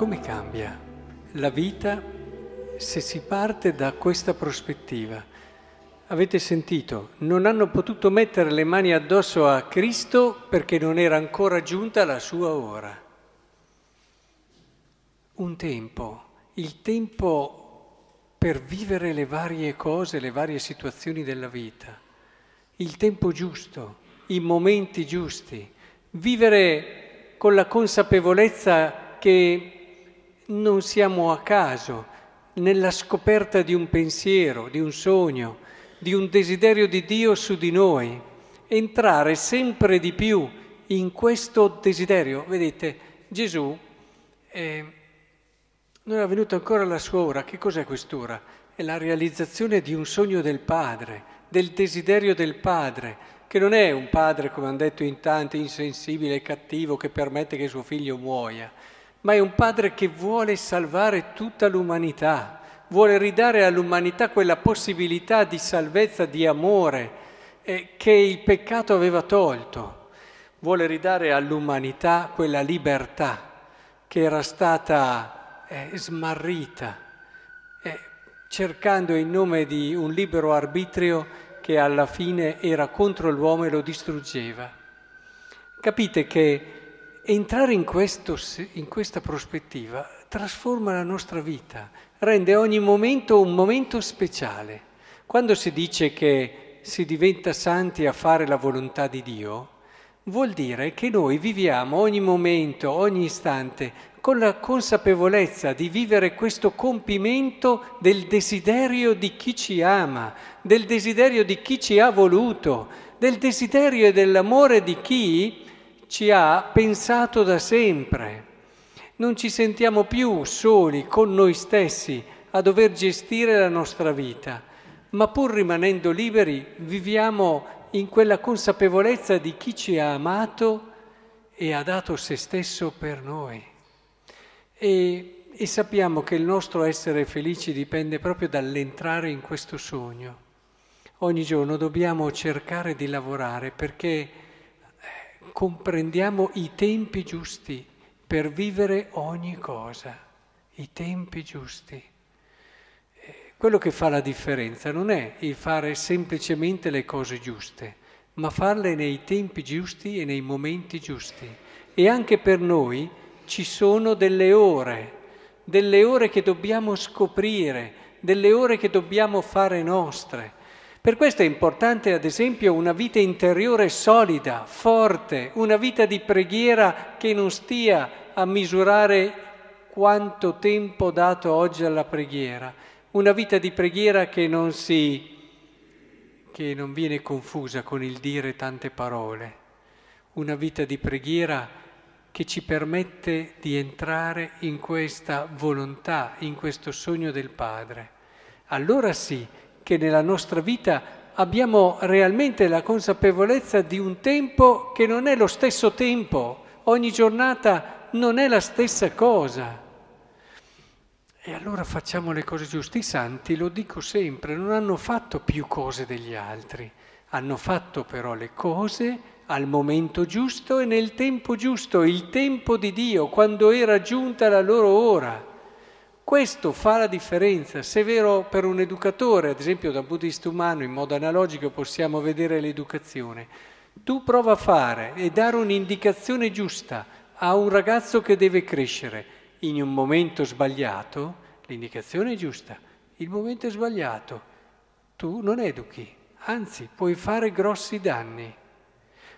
come cambia la vita se si parte da questa prospettiva? Avete sentito, non hanno potuto mettere le mani addosso a Cristo perché non era ancora giunta la sua ora. Un tempo, il tempo per vivere le varie cose, le varie situazioni della vita, il tempo giusto, i momenti giusti, vivere con la consapevolezza che non siamo a caso nella scoperta di un pensiero, di un sogno, di un desiderio di Dio su di noi, entrare sempre di più in questo desiderio. Vedete, Gesù eh, non è venuta ancora la sua ora. Che cos'è quest'ora? È la realizzazione di un sogno del Padre, del desiderio del Padre, che non è un padre, come hanno detto in tanti, insensibile e cattivo che permette che suo figlio muoia ma è un padre che vuole salvare tutta l'umanità, vuole ridare all'umanità quella possibilità di salvezza, di amore eh, che il peccato aveva tolto, vuole ridare all'umanità quella libertà che era stata eh, smarrita, eh, cercando in nome di un libero arbitrio che alla fine era contro l'uomo e lo distruggeva. Capite che entrare in, questo, in questa prospettiva trasforma la nostra vita, rende ogni momento un momento speciale. Quando si dice che si diventa santi a fare la volontà di Dio, vuol dire che noi viviamo ogni momento, ogni istante, con la consapevolezza di vivere questo compimento del desiderio di chi ci ama, del desiderio di chi ci ha voluto, del desiderio e dell'amore di chi ci ha pensato da sempre. Non ci sentiamo più soli con noi stessi a dover gestire la nostra vita, ma pur rimanendo liberi viviamo in quella consapevolezza di chi ci ha amato e ha dato se stesso per noi. E, e sappiamo che il nostro essere felici dipende proprio dall'entrare in questo sogno. Ogni giorno dobbiamo cercare di lavorare perché comprendiamo i tempi giusti per vivere ogni cosa, i tempi giusti. Eh, quello che fa la differenza non è il fare semplicemente le cose giuste, ma farle nei tempi giusti e nei momenti giusti. E anche per noi ci sono delle ore, delle ore che dobbiamo scoprire, delle ore che dobbiamo fare nostre per questo è importante, ad esempio, una vita interiore solida, forte, una vita di preghiera che non stia a misurare quanto tempo dato oggi alla preghiera, una vita di preghiera che non si che non viene confusa con il dire tante parole, una vita di preghiera che ci permette di entrare in questa volontà, in questo sogno del Padre. Allora sì, che nella nostra vita abbiamo realmente la consapevolezza di un tempo che non è lo stesso tempo, ogni giornata non è la stessa cosa. E allora facciamo le cose giuste. I santi, lo dico sempre, non hanno fatto più cose degli altri, hanno fatto però le cose al momento giusto e nel tempo giusto, il tempo di Dio, quando era giunta la loro ora. Questo fa la differenza. Se è vero per un educatore, ad esempio da un punto di vista umano, in modo analogico possiamo vedere l'educazione, tu prova a fare e dare un'indicazione giusta a un ragazzo che deve crescere in un momento sbagliato, l'indicazione è giusta, il momento è sbagliato, tu non educhi, anzi puoi fare grossi danni.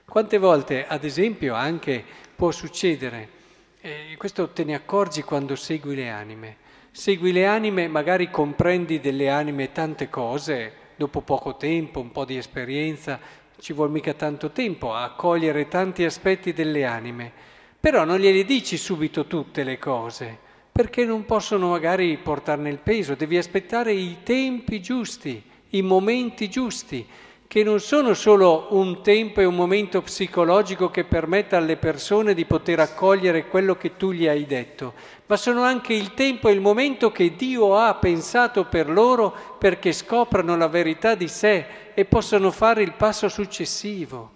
Quante volte, ad esempio, anche può succedere, eh, questo te ne accorgi quando segui le anime, Segui le anime, magari comprendi delle anime tante cose, dopo poco tempo, un po' di esperienza, ci vuole mica tanto tempo a cogliere tanti aspetti delle anime, però non gliele dici subito tutte le cose, perché non possono magari portarne il peso, devi aspettare i tempi giusti, i momenti giusti che non sono solo un tempo e un momento psicologico che permetta alle persone di poter accogliere quello che tu gli hai detto, ma sono anche il tempo e il momento che Dio ha pensato per loro perché scoprano la verità di sé e possano fare il passo successivo.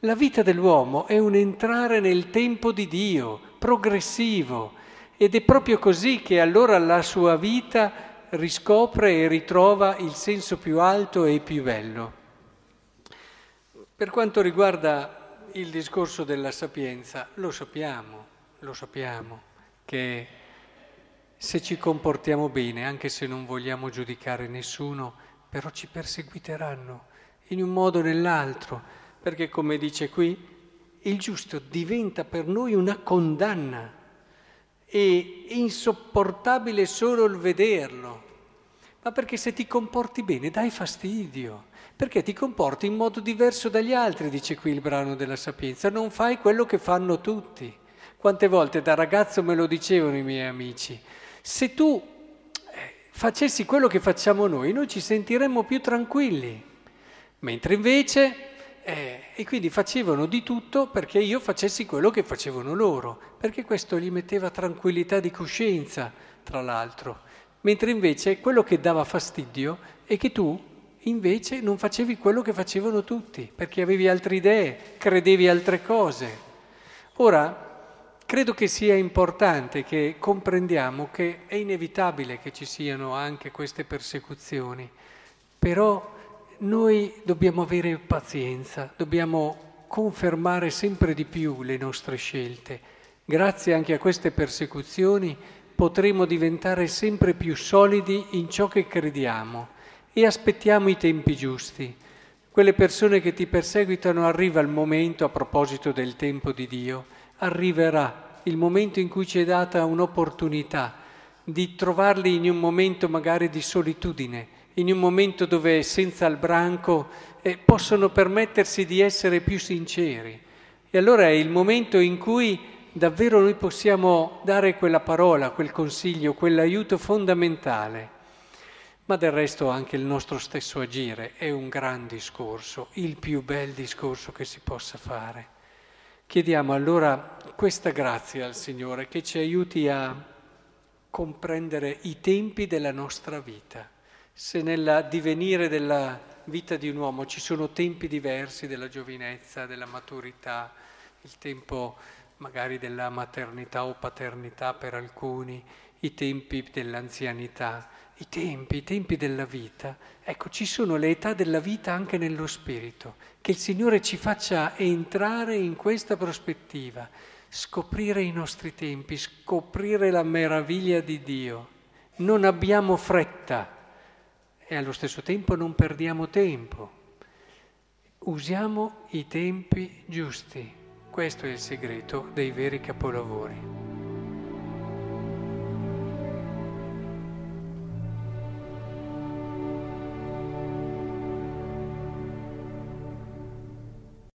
La vita dell'uomo è un entrare nel tempo di Dio, progressivo, ed è proprio così che allora la sua vita riscopre e ritrova il senso più alto e più bello. Per quanto riguarda il discorso della sapienza, lo sappiamo, lo sappiamo, che se ci comportiamo bene, anche se non vogliamo giudicare nessuno, però ci perseguiteranno in un modo o nell'altro, perché come dice qui, il giusto diventa per noi una condanna e insopportabile solo il vederlo, ma perché se ti comporti bene dai fastidio, perché ti comporti in modo diverso dagli altri, dice qui il brano della sapienza, non fai quello che fanno tutti. Quante volte da ragazzo me lo dicevano i miei amici, se tu eh, facessi quello che facciamo noi, noi ci sentiremmo più tranquilli, mentre invece eh, e quindi facevano di tutto perché io facessi quello che facevano loro, perché questo gli metteva tranquillità di coscienza, tra l'altro. Mentre invece quello che dava fastidio è che tu invece non facevi quello che facevano tutti, perché avevi altre idee, credevi altre cose. Ora, credo che sia importante che comprendiamo che è inevitabile che ci siano anche queste persecuzioni, però noi dobbiamo avere pazienza, dobbiamo confermare sempre di più le nostre scelte. Grazie anche a queste persecuzioni potremo diventare sempre più solidi in ciò che crediamo e aspettiamo i tempi giusti. Quelle persone che ti perseguitano arriva il momento, a proposito del tempo di Dio, arriverà il momento in cui ci è data un'opportunità di trovarli in un momento magari di solitudine in un momento dove senza il branco eh, possono permettersi di essere più sinceri. E allora è il momento in cui davvero noi possiamo dare quella parola, quel consiglio, quell'aiuto fondamentale. Ma del resto anche il nostro stesso agire è un gran discorso, il più bel discorso che si possa fare. Chiediamo allora questa grazia al Signore che ci aiuti a comprendere i tempi della nostra vita se nel divenire della vita di un uomo ci sono tempi diversi della giovinezza, della maturità, il tempo magari della maternità o paternità per alcuni, i tempi dell'anzianità, i tempi, i tempi della vita. Ecco, ci sono le età della vita anche nello spirito, che il Signore ci faccia entrare in questa prospettiva, scoprire i nostri tempi, scoprire la meraviglia di Dio. Non abbiamo fretta e allo stesso tempo non perdiamo tempo. Usiamo i tempi giusti. Questo è il segreto dei veri capolavori.